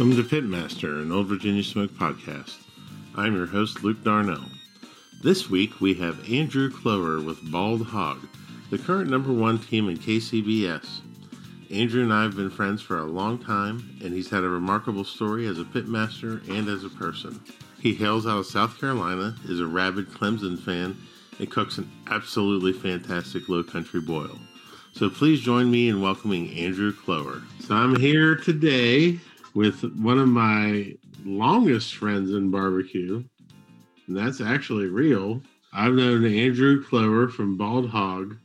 Welcome to Pitmaster, an Old Virginia Smoke podcast. I'm your host, Luke Darnell. This week we have Andrew Clover with Bald Hog, the current number one team in KCBS. Andrew and I have been friends for a long time, and he's had a remarkable story as a pitmaster and as a person. He hails out of South Carolina, is a rabid Clemson fan, and cooks an absolutely fantastic low country boil. So please join me in welcoming Andrew Clover. So I'm here today with one of my longest friends in barbecue, and that's actually real. I've known Andrew Clover from Bald Hog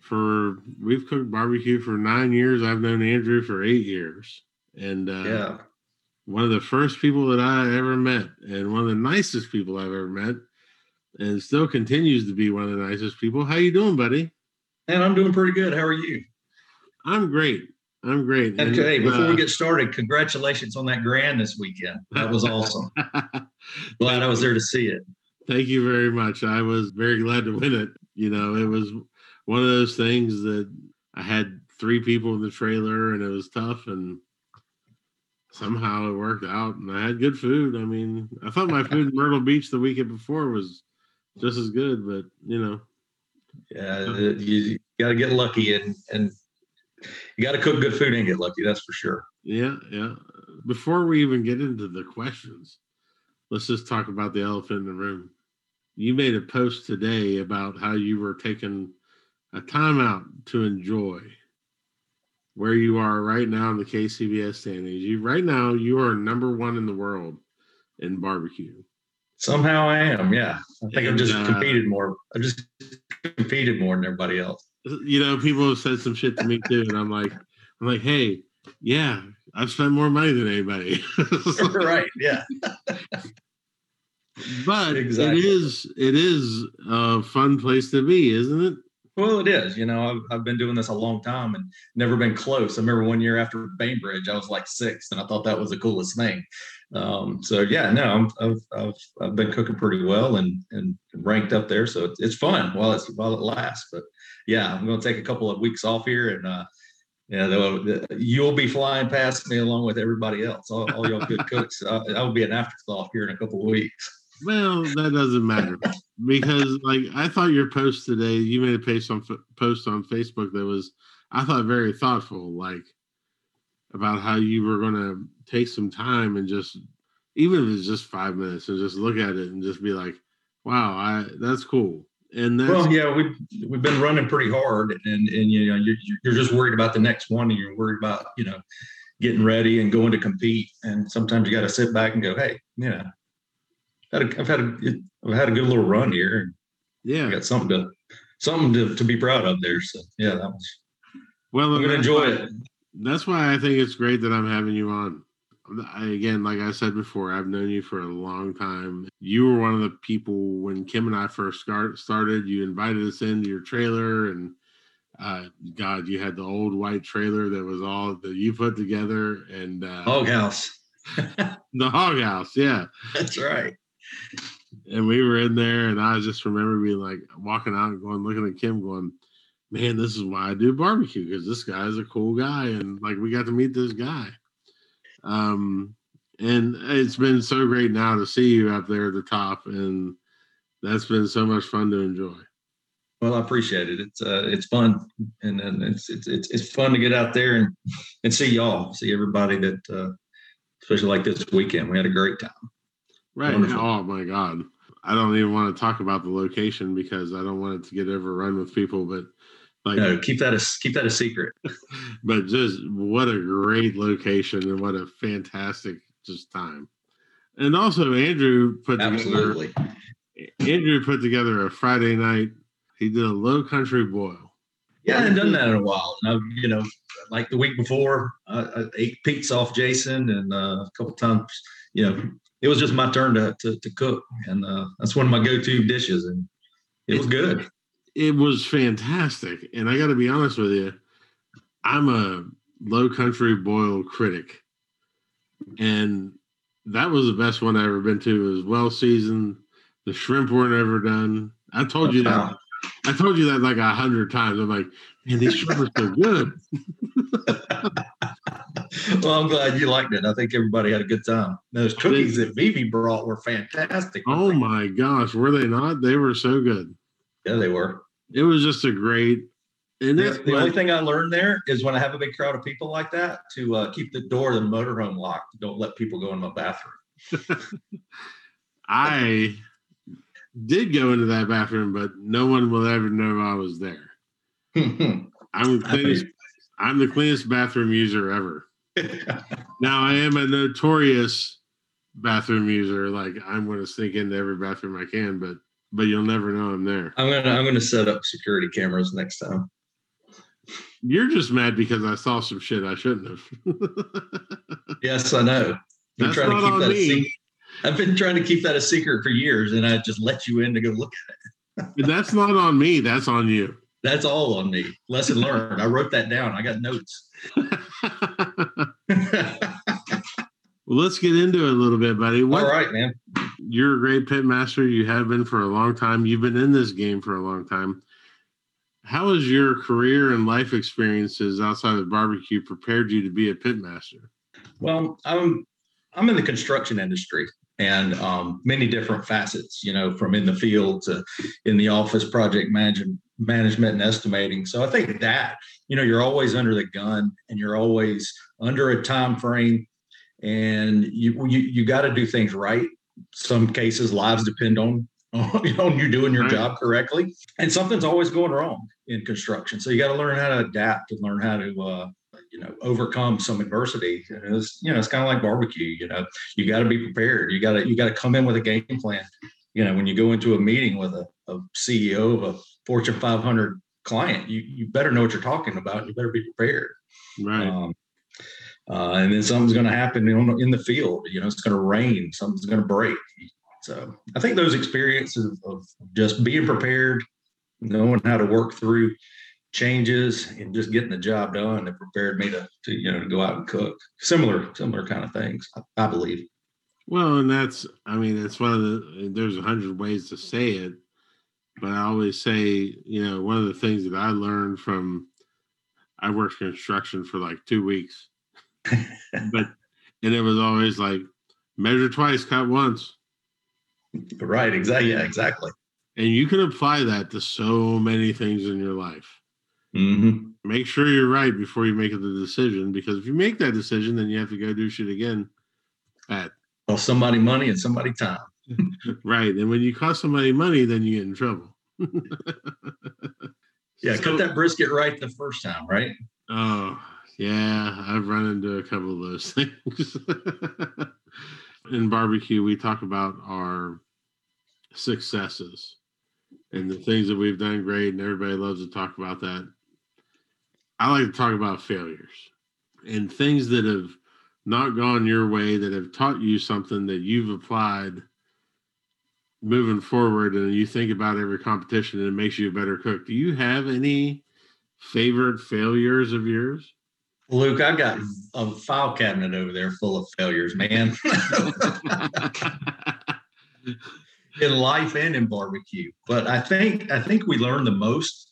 for we've cooked barbecue for nine years. I've known Andrew for eight years, and uh, Yeah. one of the first people that I ever met, and one of the nicest people I've ever met, and still continues to be one of the nicest people. How you doing, buddy? And I'm doing pretty good. How are you? I'm great. I'm great. And hey, before uh, we get started, congratulations on that grand this weekend. That was awesome. Glad I was there to see it. Thank you very much. I was very glad to win it. You know, it was one of those things that I had three people in the trailer and it was tough and somehow it worked out and I had good food. I mean, I thought my food in Myrtle Beach the weekend before was just as good, but you know, Yeah, you, you got to get lucky and and you got to cook good food and get lucky. That's for sure. yeah, yeah. Before we even get into the questions, let's just talk about the elephant in the room. You made a post today about how you were taking a timeout to enjoy where you are right now in the KCBS standings. You right now you are number one in the world in barbecue. Somehow I am. Yeah, I think I've just uh, competed more. I've just competed more than everybody else. You know, people have said some shit to me too, and I'm like, I'm like, hey, yeah, I've spent more money than anybody. right. Yeah. but Exactly. it is it is a fun place to be, isn't it? Well, it is. You know, I've, I've been doing this a long time and never been close. I remember one year after Bainbridge, I was like sixth, and I thought that was the coolest thing. Um, so yeah, no, I'm, I've, I've I've been cooking pretty well and and ranked up there. So it's, it's fun while it's while it lasts. But yeah, I'm going to take a couple of weeks off here, and uh, yeah, you'll be flying past me along with everybody else. All, all y'all good cooks. I, I will be an afterthought here in a couple of weeks. Well, that doesn't matter because, like, I thought your post today, you made a post on post on Facebook that was, I thought, very thoughtful, like about how you were going to take some time and just, even if it's just five minutes, and just look at it and just be like, "Wow, I that's cool." And that's Well, yeah, we've we've been running pretty hard, and and you know you're you're just worried about the next one, and you're worried about you know getting ready and going to compete, and sometimes you got to sit back and go, hey, yeah, had a, I've had a I've had a good little run here, yeah. I got something to something to, to be proud of there. So yeah, that was Well, I'm gonna enjoy why- it. That's why I think it's great that I'm having you on. I, again, like I said before, I've known you for a long time. You were one of the people when Kim and I first start, started. You invited us into your trailer, and uh, God, you had the old white trailer that was all that you put together, and uh, Hog house. the hog house, yeah. That's right. And we were in there, and I just remember being like walking out and going, looking at Kim, going, "Man, this is why I do barbecue because this guy's a cool guy, and like we got to meet this guy." Um, and it's been so great now to see you up there at the top, and that's been so much fun to enjoy. Well, I appreciate it. It's uh, it's fun, and, and it's, it's it's it's fun to get out there and and see y'all, see everybody that, uh, especially like this weekend, we had a great time. Right? Wonderful. Oh my God, I don't even want to talk about the location because I don't want it to get overrun with people, but. Like No, keep that a keep that a secret. but just what a great location and what a fantastic just time. And also Andrew put together Andrew put together a Friday night. He did a low country boil. Yeah, I hadn't done that in a while. And I've, you know, like the week before, I, I ate pizza off Jason, and uh, a couple times, you know, it was just my turn to to, to cook, and uh, that's one of my go-to dishes, and it was good. It was fantastic. And I gotta be honest with you, I'm a low country boil critic. And that was the best one I ever been to. It was well seasoned. The shrimp weren't ever done. I told you that. I told you that like a hundred times. I'm like, man, these shrimp are so good. well, I'm glad you liked it. I think everybody had a good time. Those cookies that Vivi brought were fantastic. Oh my gosh, were they not? They were so good. Yeah, they were. It was just a great. And the, the only thing I learned there is when I have a big crowd of people like that, to uh, keep the door of the motorhome locked. Don't let people go in my bathroom. I did go into that bathroom, but no one will ever know I was there. I'm the cleanest. I'm the cleanest bathroom user ever. now I am a notorious bathroom user. Like I'm going to sneak into every bathroom I can, but but you'll never know I'm there. I'm gonna I'm gonna set up security cameras next time. You're just mad because I saw some shit I shouldn't have. yes, I know. That's trying not to keep on that me. I've been trying to keep that a secret for years, and I just let you in to go look at it. that's not on me. That's on you. That's all on me. Lesson learned. I wrote that down. I got notes. well, let's get into it a little bit, buddy. What, all right, man. You're a great pit master. You have been for a long time. You've been in this game for a long time. How has your career and life experiences outside of barbecue prepared you to be a pit master? Well, I'm I'm in the construction industry and um, many different facets, you know, from in the field to in the office, project management, management and estimating. So I think that, you know, you're always under the gun and you're always under a time frame and you you, you got to do things right. Some cases lives depend on on you doing your right. job correctly. And something's always going wrong in construction. So you got to learn how to adapt and learn how to uh, you know overcome some adversity. And it's you know it's kind of like barbecue you know. You got to be prepared. You got to you got to come in with a game plan. You know when you go into a meeting with a, a ceo of a fortune 500 client you you better know what you're talking about. You better be prepared. Right. Um, uh, and then something's going to happen in, in the field you know it's going to rain something's going to break. So i think those experiences of just being prepared knowing how to work through changes and just getting the job done that prepared me to, to you know to go out and cook. Similar similar kind of things I, I believe. Well and that's i mean it's one of the there's a hundred ways to say it but i always say you know one of the things that i learned from i worked construction for like two weeks but and it was always like measure twice cut once right exactly yeah exactly and you can apply that to so many things in your life Mm-hmm. Make sure you're right before you make the decision, because if you make that decision, then you have to go do shit again. At well, somebody money and somebody time. right, and when you cost somebody money, then you get in trouble. yeah, so, cut that brisket right the first time, right? Oh yeah, I've run into a couple of those things. in barbecue, we talk about our successes and the things that we've done great, and everybody loves to talk about that. I like to talk about failures and things that have not gone your way that have taught you something that you've applied moving forward and you think about every competition and it makes you a better cook. Do you have any favorite failures of yours? Luke, I've got a file cabinet over there full of failures, man. in life and in barbecue. But I think I think we learn the most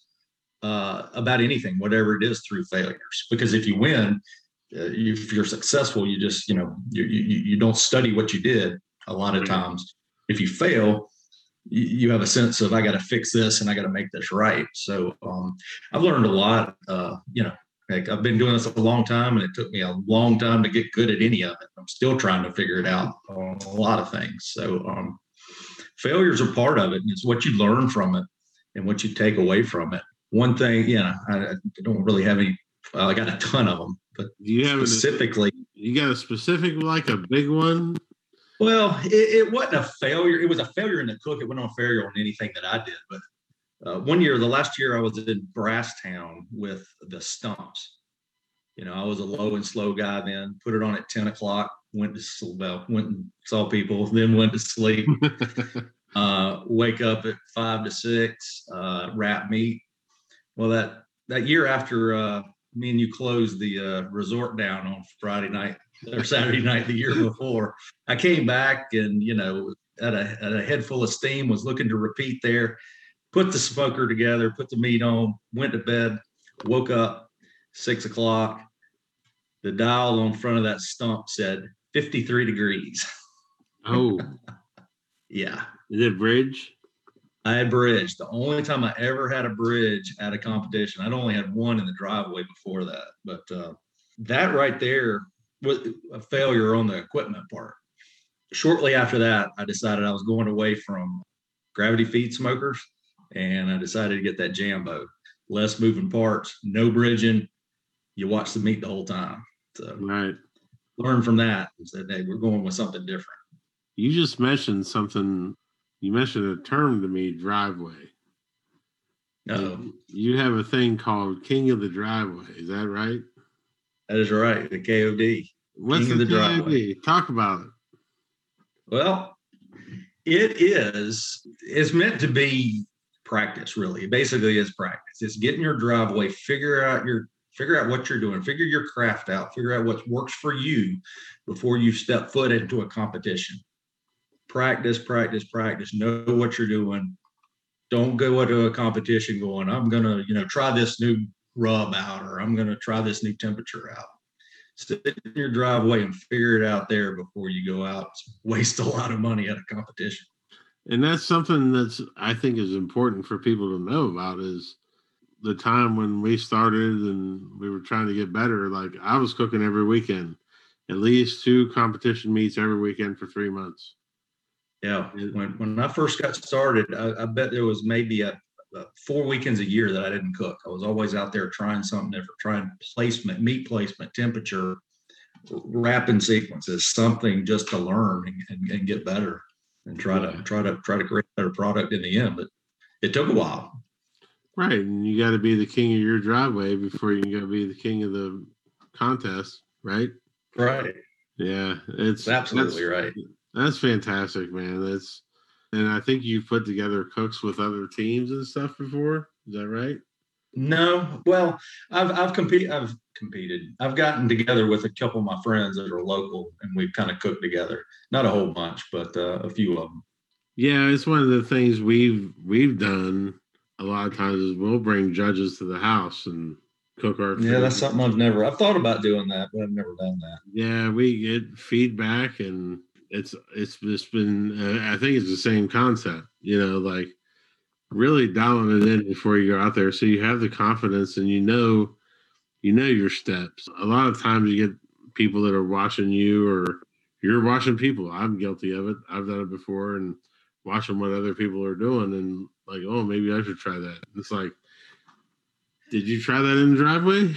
uh, about anything, whatever it is, through failures. Because if you win, uh, if you're successful, you just you know you, you you don't study what you did a lot of times. If you fail, you, you have a sense of I got to fix this and I got to make this right. So um, I've learned a lot. Uh, you know, like I've been doing this a long time, and it took me a long time to get good at any of it. I'm still trying to figure it out on a lot of things. So um, failures are part of it, and it's what you learn from it and what you take away from it one thing, you know, I, I don't really have any. Well, I got a ton of them, but do you have specifically. A, you got a specific, like a big one. Well, it, it, wasn't a failure. It was a failure in the cook. It wasn't a failure on anything that I did. But uh, one year, the last year, I was in Brasstown with the Stumps. You know, I was a low and slow guy then. Put it on at ten o'clock. Went to well, went and saw people. Then went to sleep. uh, wake up at five to six. Uh, wrap meat well, that that year after uh, me and you closed the uh, resort down on Friday night or Saturday night the year before, I came back and you know at a, at a head full of steam, was looking to repeat there. Put the smoker together, put the meat on, went to bed, woke up six o'clock, the dial on front of that stump said 53 degrees. Oh, Yeah. is it bridge? I had bridge. The only time I ever had a bridge at a competition, I'd only had one in the driveway before that. But uh, that right there was a failure on the equipment part. Shortly after that, I decided I was going away from gravity feed smokers and I decided to get that Jambo. Less moving parts, no bridging. You watch the meet the whole time. So Right. learn from that and said, hey, we're going with something different. You just mentioned something. You mentioned a term to me, driveway. No, You have a thing called King of the Driveway. Is that right? that is right. The KOD. What's King of the, the Driveway. KOD? Talk about it. Well, it is. It's meant to be practice. Really, it basically is practice. It's getting your driveway, figure out your, figure out what you're doing, figure your craft out, figure out what works for you before you step foot into a competition. Practice, practice, practice. Know what you're doing. Don't go into a competition going, I'm gonna, you know, try this new rub out, or I'm gonna try this new temperature out sit in your driveway and figure it out there before you go out waste a lot of money at a competition And that's something that's I think is important for people to know about is the time when we started and we were trying to get better. Like I was cooking every weekend, at least two competition meets every weekend for three months. yeah when, when i first got started I, I bet there was maybe a, a four weekends a year that i didn't cook i was always out there trying something different trying placement meat placement temperature wrapping sequences something just to learn and, and, and get better and try to try to try to create a better product in the end but it took a while Right. And you got to be the king of your driveway before you can go be the king of the contest. Right. right Yeah. It's That's absolutely right That's fantastic, man. That's and I think you've put together cooks with other teams and stuff before. Is that right? No, well, I've I've competed. I've competed. I've gotten together with a couple of my friends that are local, and we've kind of cooked together. Not a whole bunch, but uh, a few of them. Yeah, it's one of the things we've we've done a lot of times is we'll bring judges to the house and cook our Yeah, that's something I've never. I've thought about doing that, but I've never done that. Yeah, we get feedback and it's it's just been uh, I think it's the same concept, you know, like really dialing it in before you go out there so you have the confidence and you know you know your steps. A lot of times you get people that are watching you or you're watching people. I'm guilty of it. I've done it before and watching what other people are doing and like, oh, maybe I should try that. It's like, did you try that in the driveway?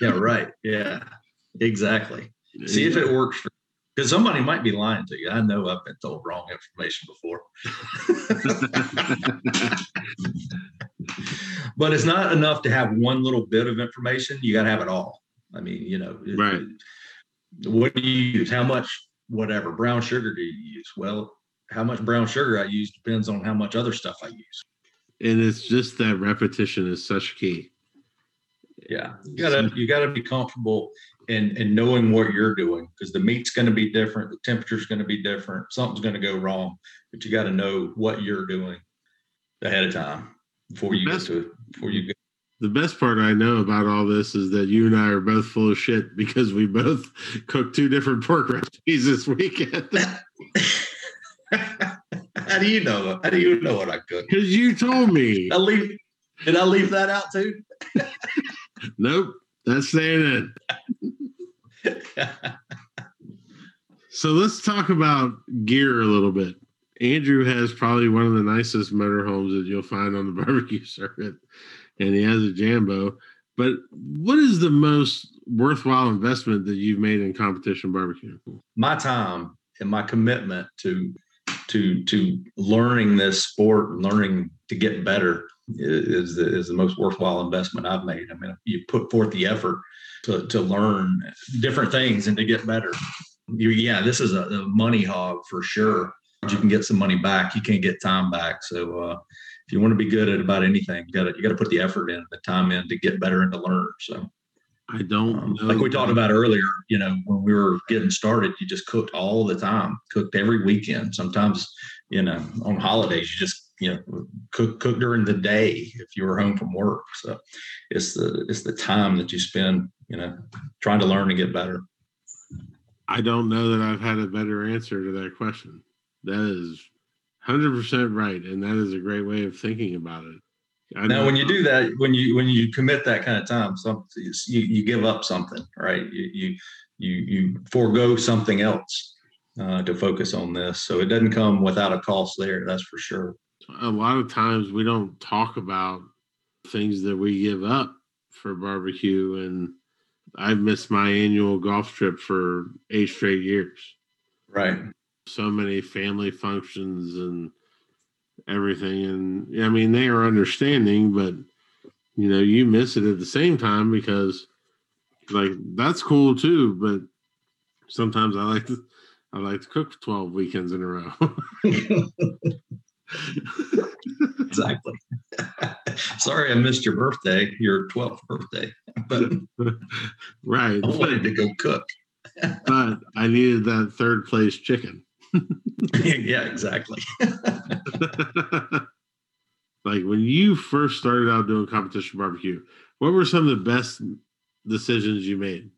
Yeah, right. Yeah, exactly. See if it works for. Because somebody might be lying to you. I know I've been told wrong information before. but it's not enough to have one little bit of information. You got to have it all. I mean, you know, Right. What do you use? How much, whatever brown sugar do you use? Well, how much brown sugar I use depends on how much other stuff I use. and it's just that repetition is such key. Yeah, you gotta you gotta be comfortable in in knowing what you're doing because the meat's going to be different, the temperature's going to be different, something's going to go wrong, but you got to know what you're doing ahead of time before you get Best- to before you go. The best part I know about all this is that you and I are both full of shit because we both cooked two different pork recipes this weekend. How do you know? How do you know what I cook? Because you told me. I leave. Did I leave that out too? Nope, that's staying in. So let's talk about gear a little bit. Andrew has probably one of the nicest motorhomes that you'll find on the barbecue circuit, and he has a Jambo. But what is the most worthwhile investment that you've made in competition barbecue? my time and my commitment to to to learning this sport learning to get better is the, is the most worthwhile investment I've made. I mean, you put forth the effort to to learn different things and to get better. You, yeah, this is a, a money hog for sure. You can get some money back. You can't get time back. So uh, if you want to be good at about anything, you got to you got to put the effort in, the time in to get better and to learn. So. I don't Um, know. like we talked about earlier, you know, when we were getting started, you just cooked all the time, cooked every weekend. Sometimes, you know, on holidays, you just you know cook cook during the day if you were home from work. So it's the it's the time that you spend you know trying to learn to get better. I don't know that I've had a better answer to that question. That is 100% right and that is a great way of thinking about it. I now, when you do that, when you when you commit that kind of time, some you, you give up something, right? You you you, you forego something else uh, to focus on this. So it doesn't come without a cost there. That's for sure. A lot of times we don't talk about things that we give up for barbecue, and I've missed my annual golf trip for eight straight years. Right. So many family functions and everything. And I mean, they are understanding, but you know, you miss it at the same time because like that's cool too. But sometimes I like to I like to cook 12 weekends in a row. exactly. Sorry I missed your birthday, your 12th birthday. But right. I wanted to go cook. but I needed that third place chicken. yeah, exactly. like when you first started out doing competition barbecue, what were some of the best decisions you made?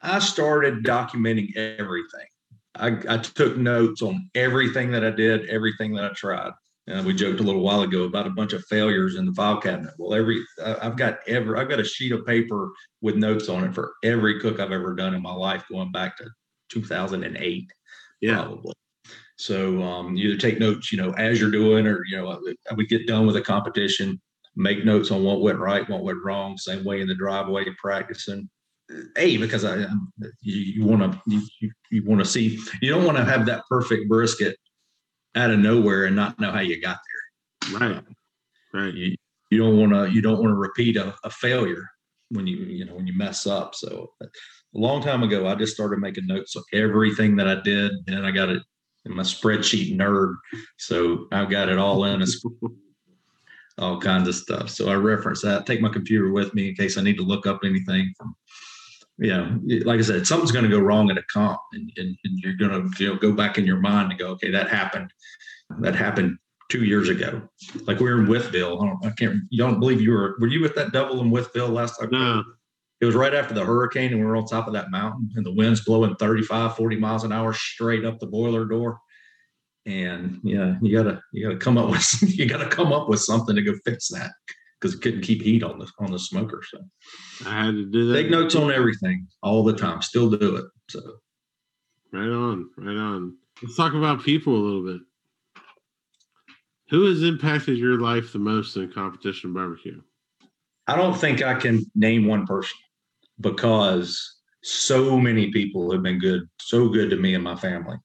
I started documenting everything. I, I, took notes on everything that I did, everything that I tried. And we joked a little while ago about a bunch of failures in the file cabinet. Well, every I've got ever I've got a sheet of paper with notes on it for every cook I've ever done in my life, going back to 2008, yeah. probably. So um, you either take notes, you know, as you're doing, or you know, I would get done with a competition, make notes on what went right, what went wrong. Same way in the driveway, practicing. A because I um, you want to you, you, you want to see you don't want to have that perfect brisket out of nowhere and not know how you got there. Right. Right. You, you don't want to you don't want to repeat a, a failure when you you know when you mess up. So a long time ago, I just started making notes of everything that I did, and I got it in my spreadsheet nerd. So I've got it all in a all kinds of stuff. So I reference that. Take my computer with me in case I need to look up anything from. You know, like I said, something's going to go wrong at a comp, and, and, and you're going to you know go back in your mind and go, okay, that happened. That happened two years ago. Like we were in Wytheville. I, I can't. You don't believe you were? Were you with that double in Wytheville last time? No it was right after the hurricane and we were on top of that mountain and the wind's blowing 35 40 miles an hour straight up the boiler door and yeah you gotta you gotta come up with you gotta come up with something to go fix that because it couldn't keep heat on the on the smoker so. I had to do that. Take notes on everything all the time still do it so. Right on right on. Let's talk about people a little bit. Who has impacted your life the most in competition barbecue? I don't think i can name one person because so many people have been good, so good to me and my family.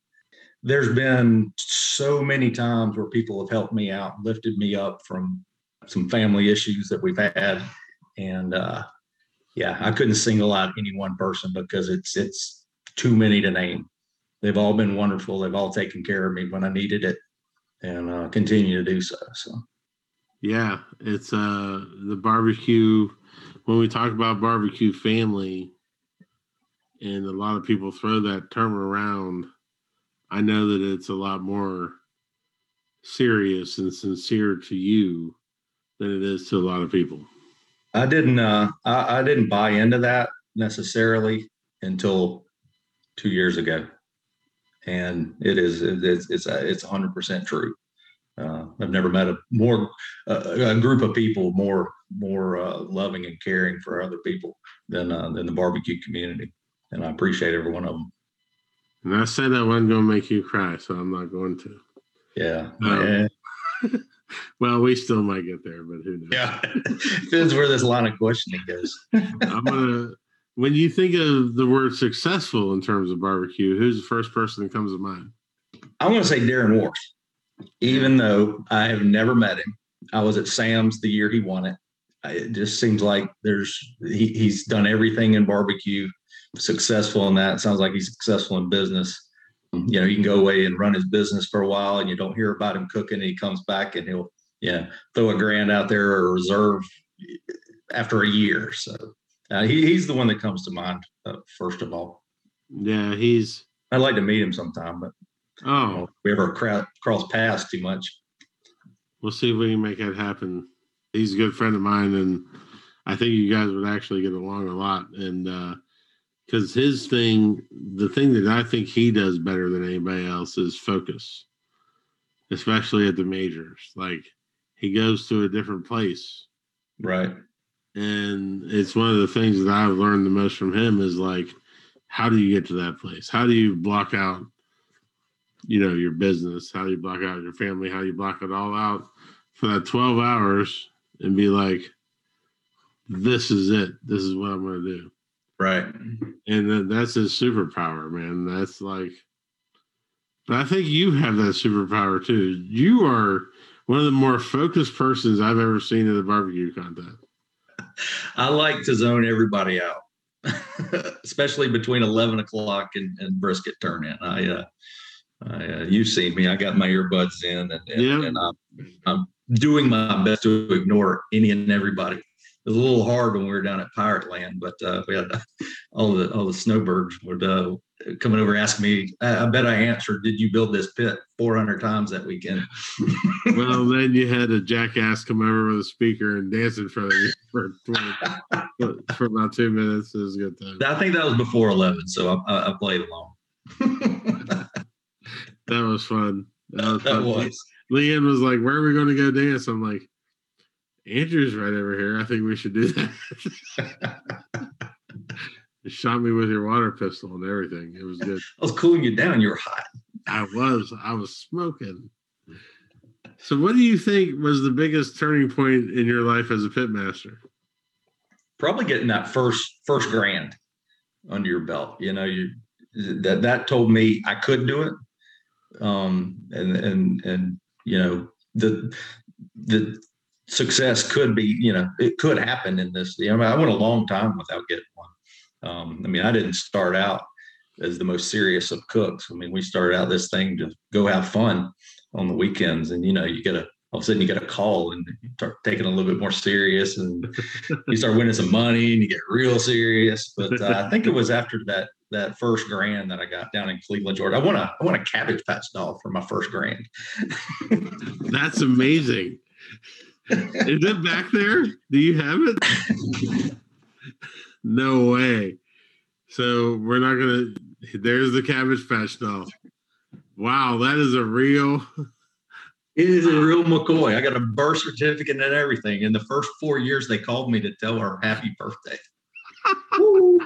There's been so many times where people have helped me out, lifted me up from some family issues that we've had. And uh, yeah, I couldn't single out any one person because it's it's too many to name. They've all been wonderful. They've all taken care of me when I needed it, and uh, continue to do so. So, yeah, it's uh the barbecue when we talk about barbecue family, and a lot of people throw that term around, I know that it's a lot more serious and sincere to you than it is to a lot of people. I didn't uh I, I didn't buy into that necessarily until two years ago. And it is it's it's it's hundred percent true. Uh, I've never met a more uh, a group of people more more uh, loving and caring for other people than uh, than the barbecue community, and I appreciate every one of them. And I said that wasn't going to make you cry, so I'm not going to. Yeah. Um, yeah. well, we still might get there, but who knows? Yeah, depends where this line of questioning goes. I'm gonna. When you think of the word successful in terms of barbecue, who's the first person that comes to mind? I'm to say Darren Warth even though I have never met him. I was at Sam's the year he won it. It just seems like there's he, he's done everything in barbecue, successful in that. It sounds like he's successful in business. You know, he can go away and run his business for a while, and you don't hear about him cooking. And he comes back and he'll, yeah, throw a grand out there or reserve after a year. So uh, he, he's the one that comes to mind uh, first of all. Yeah, he's. I'd like to meet him sometime, but Oh, we ever cra- cross paths too much. We'll see if we can make that happen. He's a good friend of mine, and I think you guys would actually get along a lot. And because his thing, the thing that I think he does better than anybody else is focus, especially at the majors. Like he goes to a different place, right? And it's one of the things that I've learned the most from him is like, how do you get to that place? How do you block out, you know, your business? How do you block out your family? How do you block it all out for that 12 hours and be like, this is it. This is what I'm going to do. Right. And then that's his superpower, man. That's like, but I think you have that superpower too. You are one of the more focused persons I've ever seen at the barbecue contest. I like to zone everybody out, especially between 11 o'clock and, and brisket turn in. I, uh, I, uh, you've seen me. I got my earbuds in, and, and, yeah. and I'm, I'm doing my best to ignore any and everybody. It was a little hard when we were down at Pirate Land, but uh, we had all the all the snowbirds would uh, coming over asking me. I, I, bet I answered, "Did you build this pit 400 times that weekend?" well, then you had a jackass come over with a speaker and dance in front of you for 20, for about two minutes. It was a good time. I think that was before 11, so I, I played along. that was fun. That was. That was. Leanne was like, "Where are we going to go dance?" I'm like, "Andrew's right over here. I think we should do that." you shot me with your water pistol and everything. It was good. I was cooling you down. You were hot. I was. I was smoking. So, what do you think was the biggest turning point in your life as a pitmaster? Probably getting that first first grand under your belt. You know, you that that told me I could do it. Um, and and and you know the the success could be you know it could happen in this I, mean, I went a long time without getting one um, i mean i didn't start out as the most serious of cooks i mean we started out this thing to go have fun on the weekends and you know you get a all of a sudden you get a call and you start taking a little bit more serious and you start winning some money and you get real serious but uh, i think it was after that that first grand that I got down in Cleveland, Georgia. I want a I want a cabbage patch doll for my first grand. That's amazing. Is it back there? Do you have it? no way. So we're not gonna. There's the cabbage patch doll. Wow, that is a real. It is a real McCoy. I got a birth certificate and everything. In the first four years, they called me to tell her happy birthday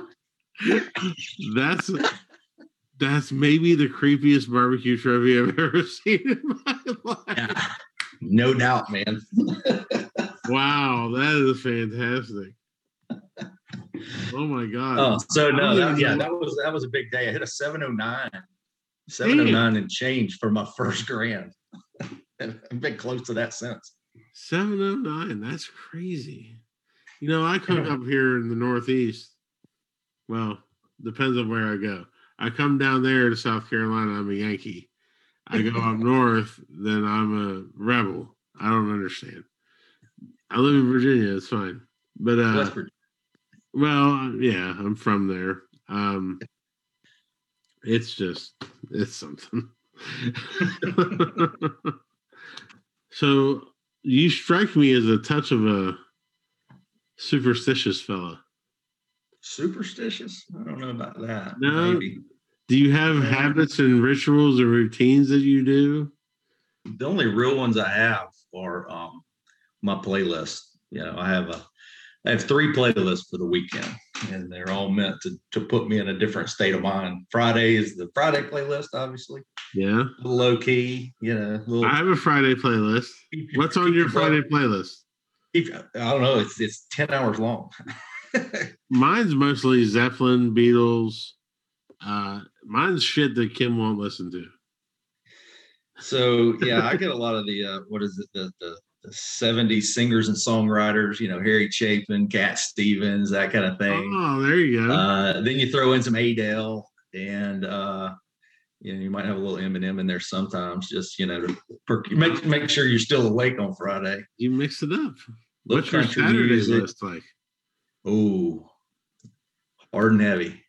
that's that's maybe the creepiest barbecue trophy I've ever seen in my life. Yeah, no doubt, man. wow, that is fantastic. Oh my god. Oh, so no, that, yeah, that was that was a big day. I hit a 709. 709 and change for my first grand. I've been close to that since. 709, that's crazy. You know, I come up here in the Northeast well, depends on where I go. I come down there to South Carolina, I'm a Yankee. I go up north, then I'm a rebel. I don't understand. I live in Virginia, it's fine. But uh well, yeah, I'm from there. Um it's just it's something. so you strike me as a touch of a superstitious fella superstitious. I don't know about that. No. Maybe. Do you have habits and rituals or routines that you do? The only real ones I have are um, my playlist. You know, I have a I have three playlists for the weekend, and they're all meant to to put me in a different state of mind. Friday is the Friday playlist, obviously. Yeah. low key, you know. Little, I have a Friday playlist. What's on your Friday playlist? I don't know. It's it's ten hours long. mine's mostly Zeppelin, Beatles. Uh, mine's shit that Kim won't listen to. So yeah, I get a lot of the uh, what is it the, the the 70s singers and songwriters, you know, Harry Chapin, Cat Stevens, that kind of thing. Oh, there you go. Uh, then you throw in some Adele and uh, you know, you might have a little Eminem in there sometimes, just you know, to perk, make make sure you're still awake on Friday. You mix it up. What's your Saturday list like? Oh, hard and heavy.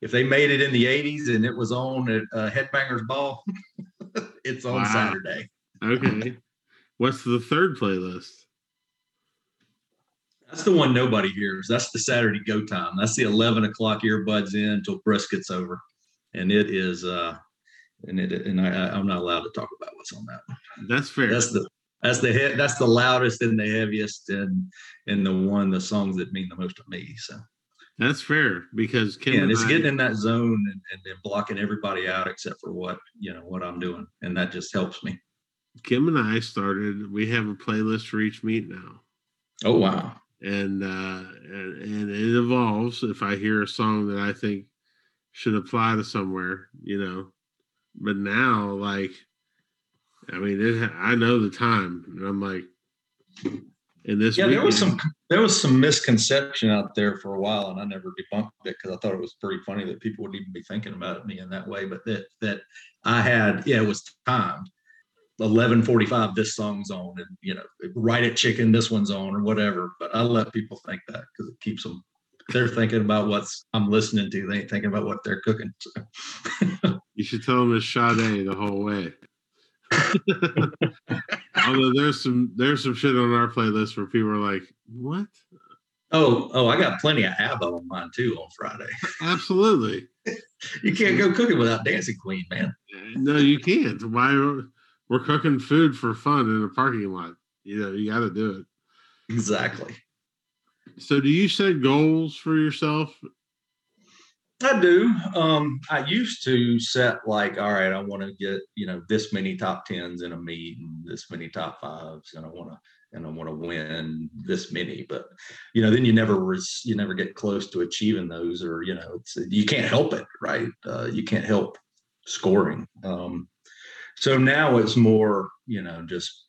If they made it in the 80s and it was on at uh, Headbangers Ball, it's on wow. Saturday. Okay. What's the third playlist? That's the one nobody hears. That's the Saturday go time. That's the 11 o'clock earbuds in until brisket's over. And it is, uh, and it, and I, I'm not allowed to talk about what's on that one. That's fair. That's the, that's the hit. That's the loudest and the heaviest and, and the one, the songs that mean the most to me. So that's fair because Kim yeah, and it's I, getting in that zone and, and, and blocking everybody out except for what, you know, what I'm doing. And that just helps me. Kim and I started, we have a playlist for each meet now. Oh, wow and uh, and, and it evolves. If I hear a song that I think should apply to somewhere, you know, but now like, I mean, it. I know the time, and I'm like, this. Yeah, weekend, there was some there was some misconception out there for a while, and I never debunked it because I thought it was pretty funny that people would even be thinking about me in that way. But that that I had, yeah, it was timed 11:45 this song's on and you know right at chicken this one's on or whatever but I let people think that because it keeps them they're thinking about what's I'm listening to they ain't thinking about what they're cooking so. you should tell them it's Sade the whole way although there's some there's some shit on our playlist where people are like what oh oh I got plenty of ABBA on mine too on Friday absolutely you can't go cooking without Dancing Queen man no you can't why we're cooking food for fun in a parking lot. You know, you got to do it. Exactly. So, do you set goals for yourself? I do. Um, I used to set like, all right, I want to get you know this many top tens in a meet and this many top fives, and I want to and I want to win this many. But you know, then you never res- you never get close to achieving those, or you know, you can't help it, right? Uh, you can't help scoring. Um, so now it's more, you know, just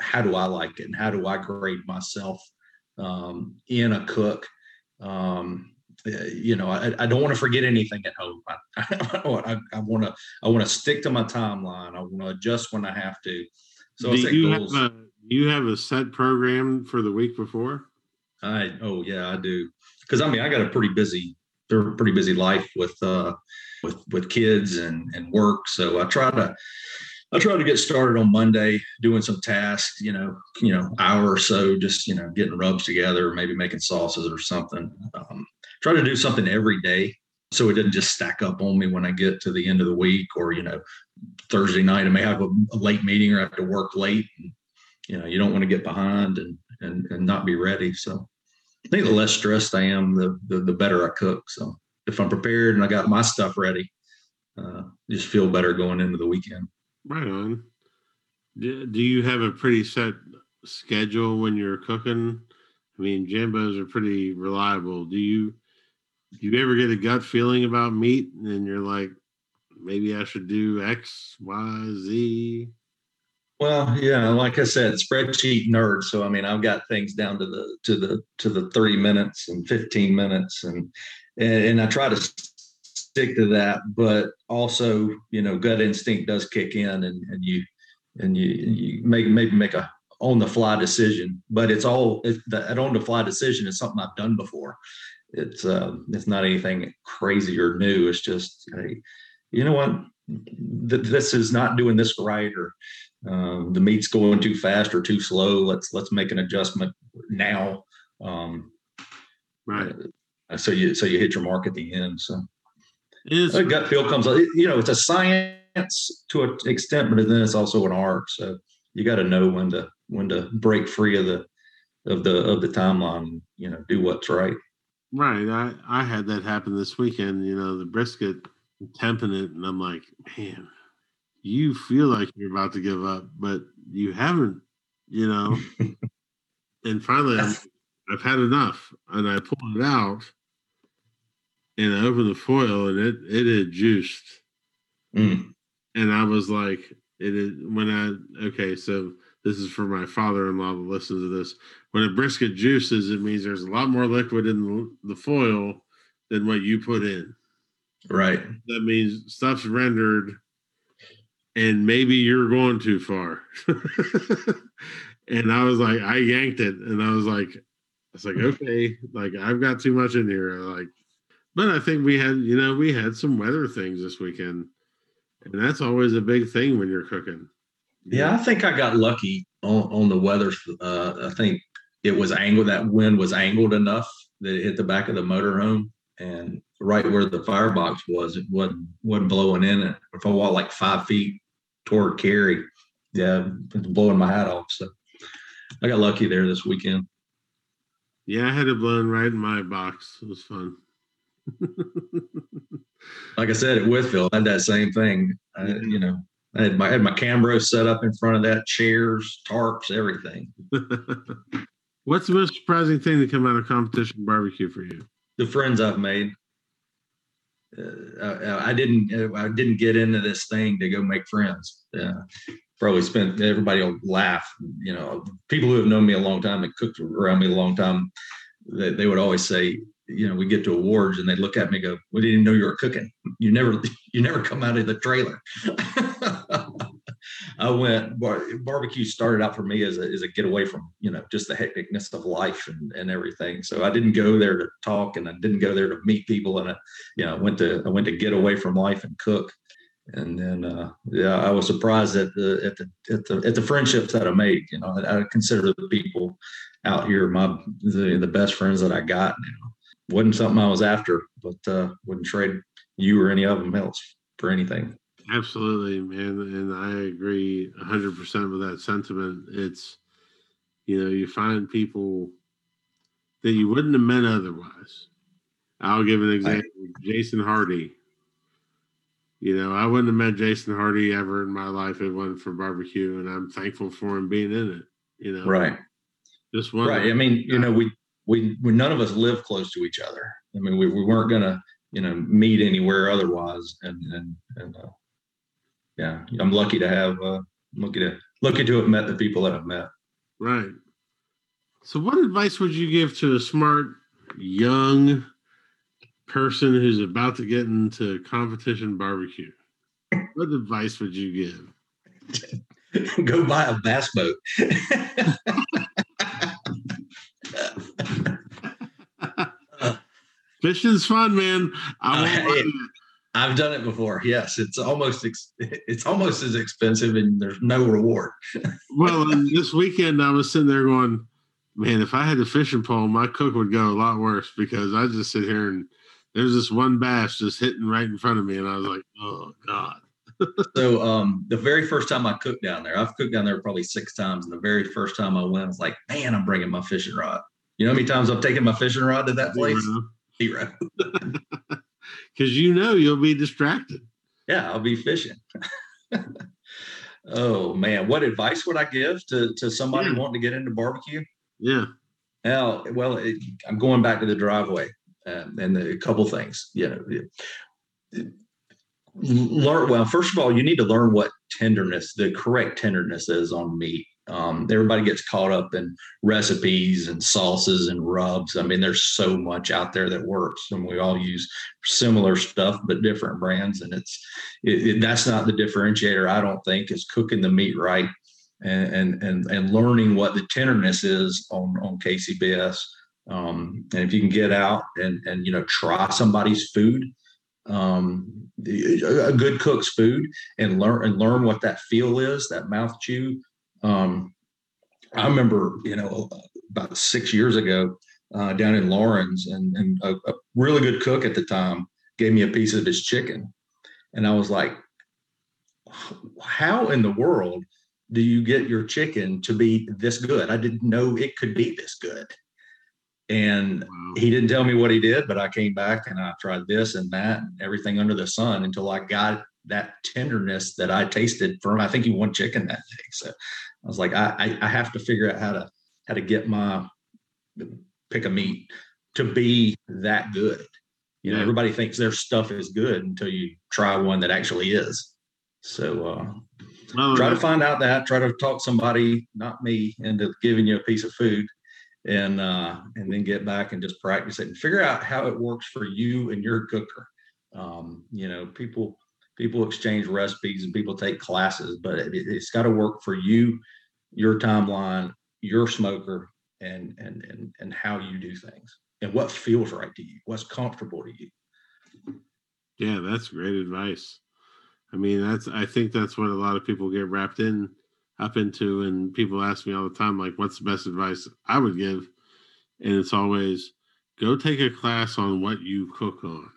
how do I like it and how do I grade myself um, in a cook? Um, you know, I, I don't want to forget anything at home. I, I, want to I want to stick to my timeline. I want to adjust when I have to. So do you have a you have a set program for the week before? I oh yeah I do because I mean I got a pretty busy pretty busy life with uh with with kids and and work. So I try to I try to get started on Monday doing some tasks, you know, you know, hour or so, just you know, getting rubs together, maybe making sauces or something. Um, try to do something every day so it doesn't just stack up on me when I get to the end of the week or you know, Thursday night I may have a, a late meeting or have to work late. And, you know, you don't want to get behind and and and not be ready. So I think the less stressed I am, the, the, the better I cook. So if I'm prepared and I got my stuff ready, uh, just feel better going into the weekend. Right on. Do you have a pretty set schedule when you're cooking? I mean, Jambos are pretty reliable. Do you do you ever get a gut feeling about meat and you're like, maybe I should do X, Y, Z? Well, yeah, like I said, spreadsheet nerd. So I mean, I've got things down to the to the to the 30 minutes and 15 minutes and and, and I try to stick to that, but also, you know, gut instinct does kick in and and you and you you make maybe make a on the fly decision, but it's all it, that on the fly decision is something I've done before. It's uh, it's not anything crazy or new. It's just hey, you know what, this is not doing this right or um, the meat's going too fast or too slow. Let's let's make an adjustment now. Um, right. Uh, so you so you hit your mark at the end. So is a gut feel comes. You know, it's a science to an extent, but then it's also an art. So you got to know when to when to break free of the of the of the timeline. You know, do what's right. Right. I I had that happen this weekend. You know, the brisket temping it, and I'm like, man, you feel like you're about to give up, but you haven't, you know. and finally, i have had enough, and I pulled it out, and I opened the foil, and it it had juiced, mm. and I was like, it is when I okay, so this is for my father-in-law to listen to this. When a brisket juices, it means there's a lot more liquid in the, the foil than what you put in. Right. That means stuff's rendered and maybe you're going too far. and I was like, I yanked it, and I was like, I was like, hmm. okay, like I've got too much in here. Like, But I think we had, you know, we had some weather things this weekend, and that's always a big thing when you're cooking. Yeah, I think I got lucky on, on the weather. Uh, I think it was angled. That wind was angled enough that it hit the back of the motorhome, and right where the firebox was, it wasn't wasn't blowing in it. If I walked like five feet toward Cary, yeah, it's blowing my hat off. So I got lucky there this weekend. Yeah, I had it blown right in my box. It was fun. like I said at Wytheville, I had that same thing. I, you know, I had my I had my Cambro set up in front of that, chairs, tarps, everything. What's the most surprising thing to come out of competition barbecue for you? The friends I've made. Uh, I, I, didn't. I didn't get into this thing to go make friends. Uh, probably spent. Everybody will laugh. You know, people who have known me a long time and cooked around me a long time. They, they would always say, you know, we get to awards and they look at me go, "We didn't know you were cooking. You never, you never come out of the trailer." I went bar, barbecue started out for me as a, as a getaway from you know just the hecticness of life and, and everything. So I didn't go there to talk and I didn't go there to meet people and I, you know I went to I went to get away from life and cook. And then uh, yeah, I was surprised at the at the at the at the friendships that I made. You know, I, I consider the people out here my the, the best friends that I got. You know, wasn't something I was after, but uh, wouldn't trade you or any of them else for anything. Absolutely, man, and I agree hundred percent with that sentiment. It's you know you find people that you wouldn't have met otherwise. I'll give an example: Jason Hardy. You know, I wouldn't have met Jason Hardy ever in my life if it wasn't for barbecue, and I'm thankful for him being in it. You know, right? Just one, right? I mean, you know, we we, we none of us live close to each other. I mean, we, we weren't gonna, you know, meet anywhere otherwise. And and and uh, yeah, I'm lucky to have uh, lucky to lucky to have met the people that I've met. Right. So, what advice would you give to a smart young person who's about to get into competition barbecue? What advice would you give? Go buy a bass boat. Fishing's fun, man. I uh, I've done it before. Yes, it's almost ex- it's almost as expensive, and there's no reward. well, this weekend I was sitting there going, "Man, if I had a fishing pole, my cook would go a lot worse because I just sit here and there's this one bass just hitting right in front of me, and I was like, oh god." so um, the very first time I cooked down there, I've cooked down there probably six times, and the very first time I went, I was like, "Man, I'm bringing my fishing rod." You know how many times I've taken my fishing rod to that place? Zero. Because you know you'll be distracted. Yeah, I'll be fishing. oh man, what advice would I give to to somebody yeah. wanting to get into barbecue? Yeah. Now, well, it, I'm going back to the driveway um, and a couple things. You know, learn well. First of all, you need to learn what tenderness, the correct tenderness is on meat. Um, everybody gets caught up in recipes and sauces and rubs. I mean, there's so much out there that works, and we all use similar stuff but different brands. And it's it, it, that's not the differentiator. I don't think is cooking the meat right and and and, and learning what the tenderness is on on KCBS. Um, and if you can get out and and you know try somebody's food, um, a good cook's food, and learn and learn what that feel is, that mouth chew um, I remember, you know, about six years ago uh, down in Laurens, and, and a, a, really good cook at the time gave me a piece of his chicken. And I was like, how in the world do you get your chicken to be this good? I didn't know it could be this good. And he didn't tell me what he did, but I came back and I tried this and that and everything under the sun until I got that tenderness that I tasted from. I think he won chicken that day. So I was like, I, I have to figure out how to how to get my pick a meat to be that good. You know, everybody thinks their stuff is good until you try one that actually is. So uh, oh, try to find out that. Try to talk somebody, not me, into giving you a piece of food, and uh, and then get back and just practice it and figure out how it works for you and your cooker. Um, you know, people people exchange recipes and people take classes, but it, has got to work for you your timeline, your smoker, and and and and how you do things, and what feels right to you, what's comfortable to you. Yeah, that's great advice. I mean, that's I think that's what a lot of people get wrapped in up into and people ask me all the time like what's the best advice I would give? And it's always go take a class on what you cook on.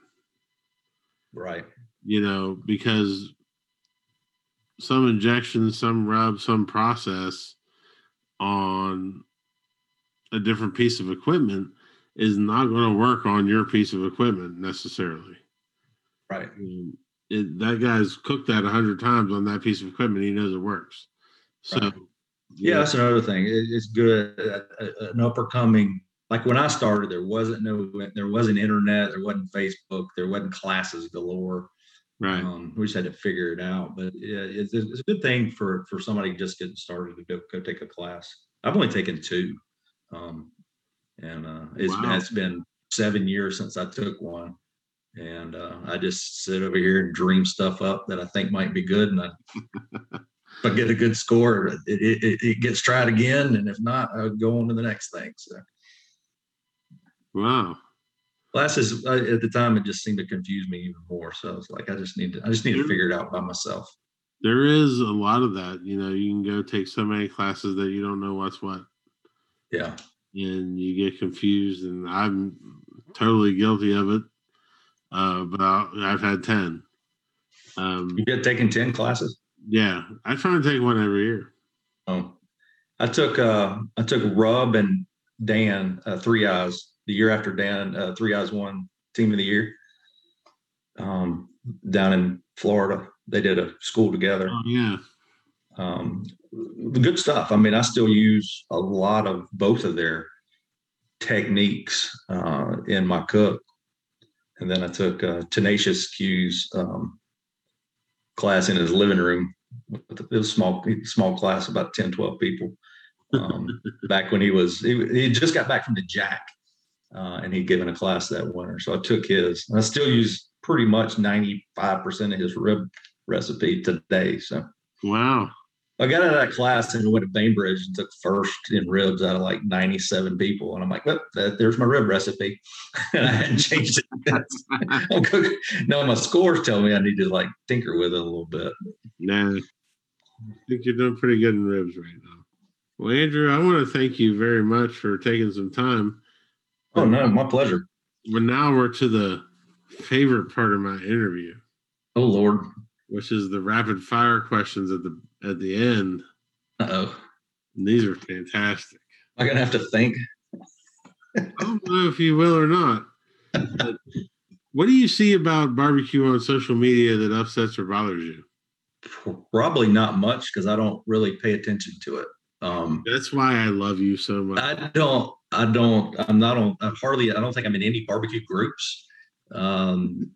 Right. You know, because some injection, some rub, some process on a different piece of equipment is not going to work on your piece of equipment necessarily. Right. it, that guy's cooked that a hundred times on that piece of equipment. He knows it works. So, right. yeah, that's another thing. It, it's good. Uh, an upper coming. Like when I started, there wasn't no, there wasn't internet, there wasn't Facebook, there wasn't classes galore. Right. Um, we just had to figure it out. But yeah, it's, it's, a good thing for for somebody just getting started to go, go take a class. I've only taken two, um, and uh, it's wow. been, it's been seven years since I took one, and uh, I just sit over here and dream stuff up that I think might be good, and I, if I get a good score, it, it, it, gets tried again, and if not, I would go on to the next thing. So, wow. Classes uh, at the time it just seemed to confuse me even more so i was like i just need to i just need to figure it out by myself. There is a lot of that you know you can go take so many classes that you don't know what's what. Yeah. And you get confused and i'm totally guilty of it uh, but i have had 10 um, you get taking 10 classes yeah i try to take one every year oh i took uh i took rub and dan uh, three eyes the year after Dan uh, Three Eyes won Team of the Year um, down in Florida. They did a school together. Oh, yeah. Um, good stuff. I mean, I still use a lot of both of their techniques uh, in my cook. And then I took uh, Tenacious Q's um, class in his living room. It was small, small class, about 10, 12 people. Um, back when he was, he, he just got back from the Jack uh, and he'd given a class that winter. So I took his. I still use pretty much 95% of his rib recipe today. So wow. I got out of that class and went to Bainbridge and took first in ribs out of like 97 people. And I'm like, well, there's my rib recipe. and I hadn't changed it. no, my scores tell me I need to like tinker with it a little bit. Nah, I think you're doing pretty good in ribs right now. Well, Andrew, I want to thank you very much for taking some time Oh no, my pleasure. But now we're to the favorite part of my interview. Oh Lord. Which is the rapid fire questions at the at the end. Oh. These are fantastic. I'm gonna have to think. I don't know if you will or not. what do you see about barbecue on social media that upsets or bothers you? Probably not much because I don't really pay attention to it. Um, That's why I love you so much. I don't. I don't. I'm not on. I'm hardly. I don't think I'm in any barbecue groups. Um,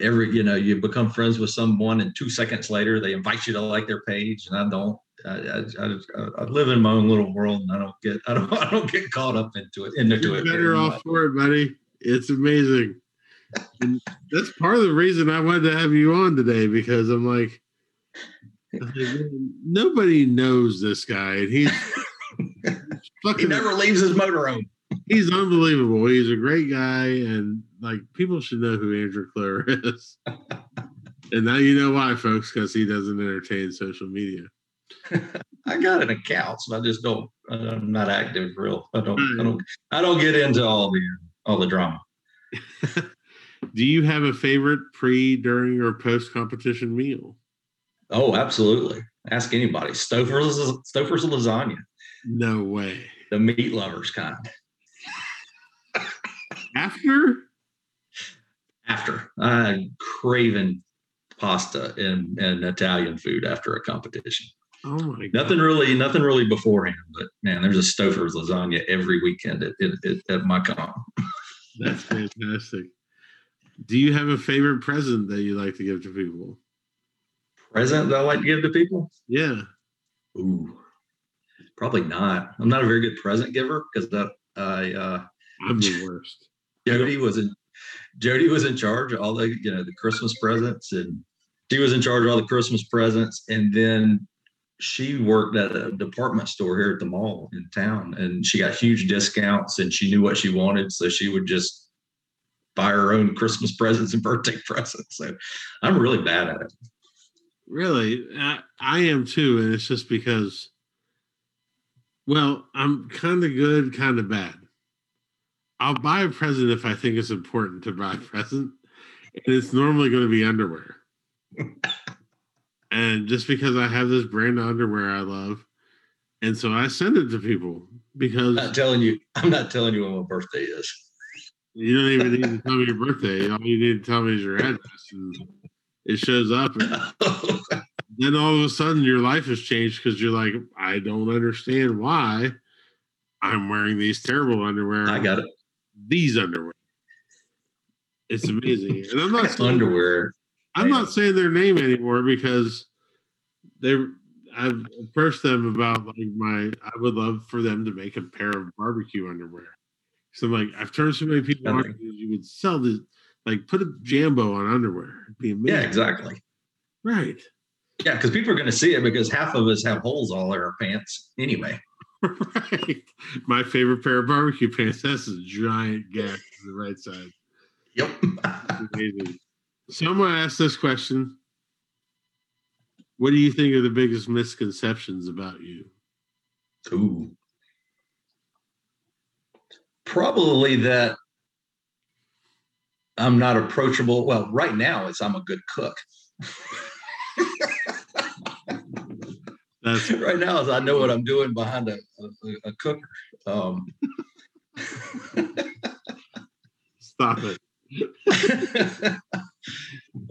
every you know, you become friends with someone, and two seconds later, they invite you to like their page, and I don't. I, I, I, live in my own little world, and I don't get. I don't. I don't get caught up into it. Into You're it. Better off for it, buddy. It's amazing. and that's part of the reason I wanted to have you on today because I'm like, nobody knows this guy, and he's he never leaves his motorhome. He's unbelievable. He's a great guy, and like people should know who Andrew Cloer is. and now you know why, folks, because he doesn't entertain social media. I got an account, so I just don't. I'm not active, real. I don't. I don't. I don't get into all the all the drama. Do you have a favorite pre, during, or post competition meal? Oh, absolutely. Ask anybody. Stouffer's Stouffer's lasagna. No way. The meat lovers kind. After? After. I craving pasta and, and Italian food after a competition. Oh my God. Nothing really, nothing really beforehand, but man, there's a Stouffer's lasagna every weekend at, at, at my comp. That's fantastic. Do you have a favorite present that you like to give to people? Present that I like to give to people? Yeah. Ooh. Probably not. I'm not a very good present giver because that I uh I'm the worst. Jody was in Jody was in charge of all the you know the Christmas presents and she was in charge of all the Christmas presents and then she worked at a department store here at the mall in town and she got huge discounts and she knew what she wanted so she would just buy her own Christmas presents and birthday presents. So I'm really bad at it. Really, I, I am too, and it's just because. Well, I'm kind of good, kind of bad. I'll buy a present if I think it's important to buy a present, and it's normally going to be underwear. and just because I have this brand of underwear I love, and so I send it to people because I'm not telling you, I'm not telling you when my birthday is. You don't even need to tell me your birthday. All you need to tell me is your address, and it shows up. Then all of a sudden, your life has changed because you're like, I don't understand why I'm wearing these terrible underwear. I got it. These underwear. It's amazing, and I'm not saying, underwear. I'm not saying their name anymore because they. I've approached them about like my. I would love for them to make a pair of barbecue underwear. So I'm like, I've turned so many people on. You would sell this, like, put a jambo on underwear. It'd be amazing. Yeah, exactly. Right. Yeah, because people are going to see it because half of us have holes all in our pants anyway. Right. My favorite pair of barbecue pants. That's a giant gap to the right side. Yep. Amazing. So I'm gonna ask this question. What do you think are the biggest misconceptions about you? Ooh. Probably that I'm not approachable. Well, right now it's I'm a good cook. That's right now is I know what I'm doing behind a, a, a cooker. Um, stop it.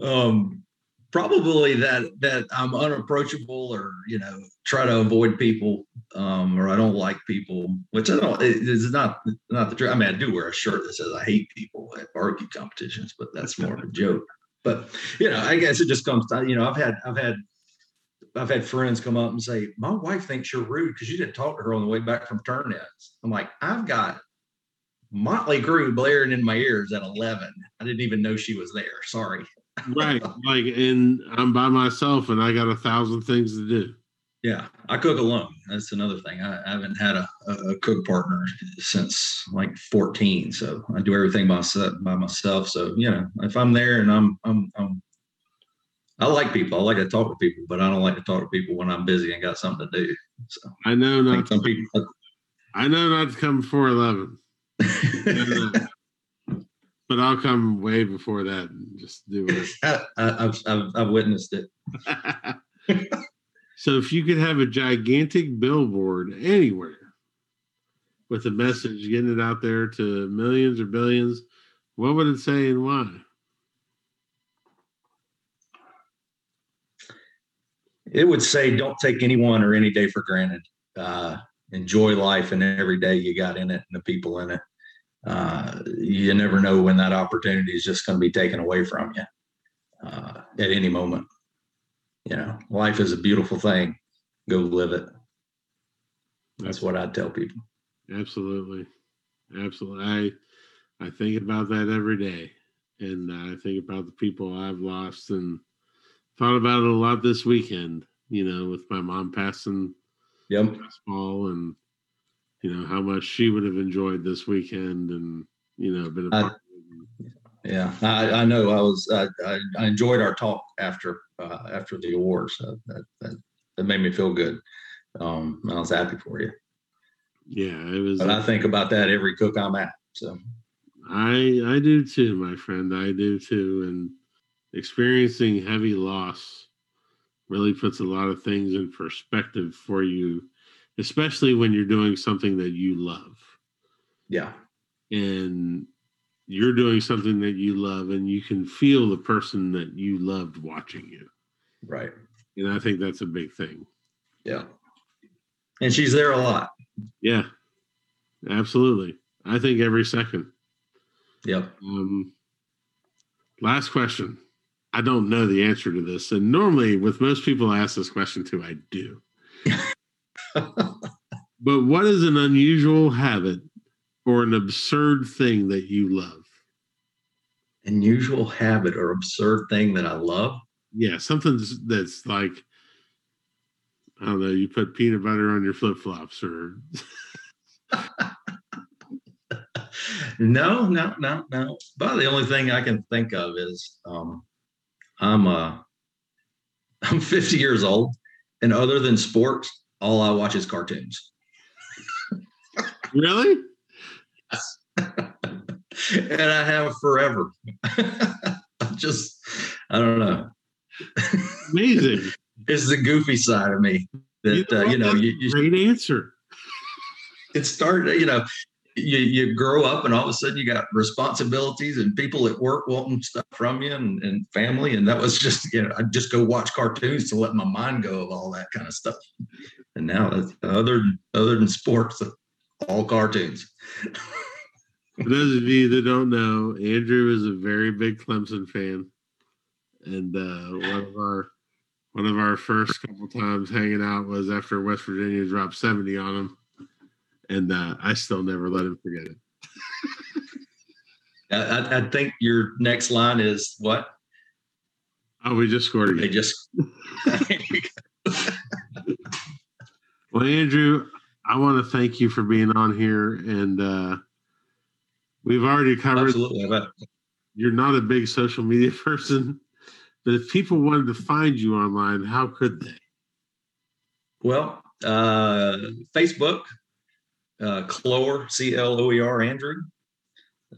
um, probably that that I'm unapproachable or you know try to avoid people um, or I don't like people, which I don't. It, it's not not the truth. I mean, I do wear a shirt that says I hate people at barbecue competitions, but that's more of a joke. But you know, I guess it just comes to you know I've had I've had I've had friends come up and say, My wife thinks you're rude because you didn't talk to her on the way back from turn ins. I'm like, I've got Motley Crue blaring in my ears at 11. I didn't even know she was there. Sorry. right. Like, and I'm by myself and I got a thousand things to do. Yeah. I cook alone. That's another thing. I, I haven't had a, a, cook partner since like 14. So I do everything by, myself- by myself. So, you know, if I'm there and I'm, I'm, I'm, I like people. I like to talk to people, but I don't like to talk to people when I'm busy and got something to do. So I know not think some people, uh, I know not to come before eleven. but I'll come way before that and just do it. I, I've, I've I've witnessed it. so if you could have a gigantic billboard anywhere with a message getting it out there to millions or billions, what would it say and why? It would say, "Don't take anyone or any day for granted. Uh, enjoy life and every day you got in it and the people in it. Uh, you never know when that opportunity is just going to be taken away from you uh, at any moment. You know, life is a beautiful thing. Go live it. That's what I'd tell people. Absolutely, absolutely. I I think about that every day, and I think about the people I've lost, and thought about it a lot this weekend. You know, with my mom passing Yep. basketball, and you know how much she would have enjoyed this weekend, and you know, been a I- part of it. Yeah, I, I know. I was I, I, enjoyed our talk after uh, after the awards. Uh, that, that that made me feel good. Um, I was happy for you. Yeah, it was. But I think about that every cook I'm at. So I I do too, my friend. I do too, and experiencing heavy loss really puts a lot of things in perspective for you, especially when you're doing something that you love yeah, and you're doing something that you love, and you can feel the person that you loved watching you. right. And I think that's a big thing. Yeah, and she's there a lot. Yeah, absolutely. I think every second. Yep. Um, last question. I don't know the answer to this. And normally, with most people I ask this question to, I do. But what is an unusual habit or an absurd thing that you love? Unusual habit or absurd thing that I love. Yeah, something that's like, I don't know, you put peanut butter on your flip flops or no, no, no, no. But the only thing I can think of is um, I'm uh, I'm 50 years old, and other than sports, all I watch is cartoons. really? Yes. and I have forever. Just, I don't know. Amazing. it's the goofy side of me that you know, uh, you know you, you, great answer. It started, you know, you, you grow up and all of a sudden you got responsibilities and people at work wanting stuff from you and, and family. And that was just, you know, I just go watch cartoons to let my mind go of all that kind of stuff. And now that's other, other than sports, all cartoons. For those of you that don't know, Andrew is a very big Clemson fan. And uh, one of our one of our first couple times hanging out was after West Virginia dropped 70 on him and uh, I still never let him forget it. I, I, think your next line is what? Oh, we just scored again. They just. well, Andrew, I want to thank you for being on here, and uh, we've already covered. Absolutely, you're not a big social media person, but if people wanted to find you online, how could they? Well, uh, Facebook, uh, Cloer, C L O E R, Andrew.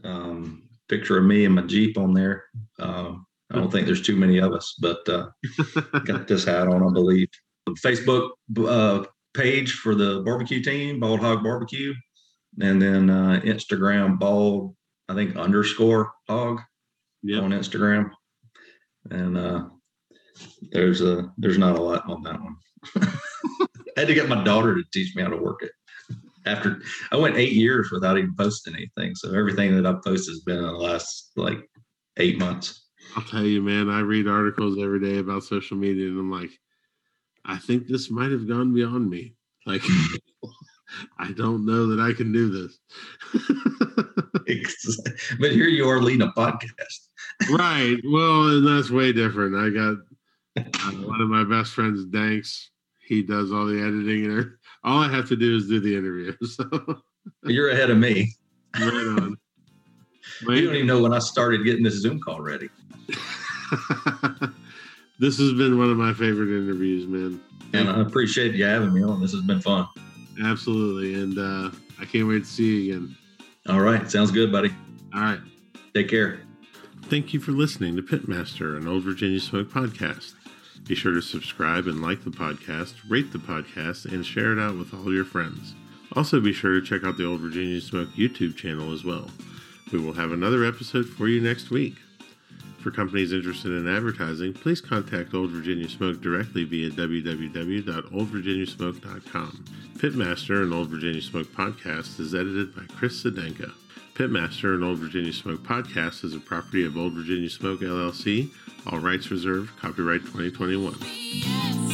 Um, picture of me and my Jeep on there. Um, I don't think there's too many of us, but uh, got this hat on, I believe. Facebook uh, page for the barbecue team, Bald Hog Barbecue, and then uh, Instagram, Bald, I think underscore Hog yep. on Instagram. And uh, there's a there's not a lot on that one. I had to get my daughter to teach me how to work it after I went eight years without even posting anything. So everything that I've posted has been in the last like eight months. I'll tell you, man, I read articles every day about social media and I'm like, I think this might have gone beyond me. Like, I don't know that I can do this. but here you are leading a podcast. right. Well, and that's way different. I got uh, one of my best friends, Danks. He does all the editing and all I have to do is do the interview. So you're ahead of me. Right on. you don't even know when I started getting this Zoom call ready. this has been one of my favorite interviews, man. And I appreciate you having me on. This has been fun. Absolutely. And uh, I can't wait to see you again. All right. Sounds good, buddy. All right. Take care. Thank you for listening to Pitmaster, an Old Virginia Smoke podcast. Be sure to subscribe and like the podcast, rate the podcast, and share it out with all your friends. Also, be sure to check out the Old Virginia Smoke YouTube channel as well. We will have another episode for you next week. For companies interested in advertising, please contact Old Virginia Smoke directly via www.oldvirginiasmoke.com. Pitmaster and Old Virginia Smoke podcast is edited by Chris Sedenka. Pitmaster and Old Virginia Smoke podcast is a property of Old Virginia Smoke LLC all rights reserved. Copyright 2021. Yes.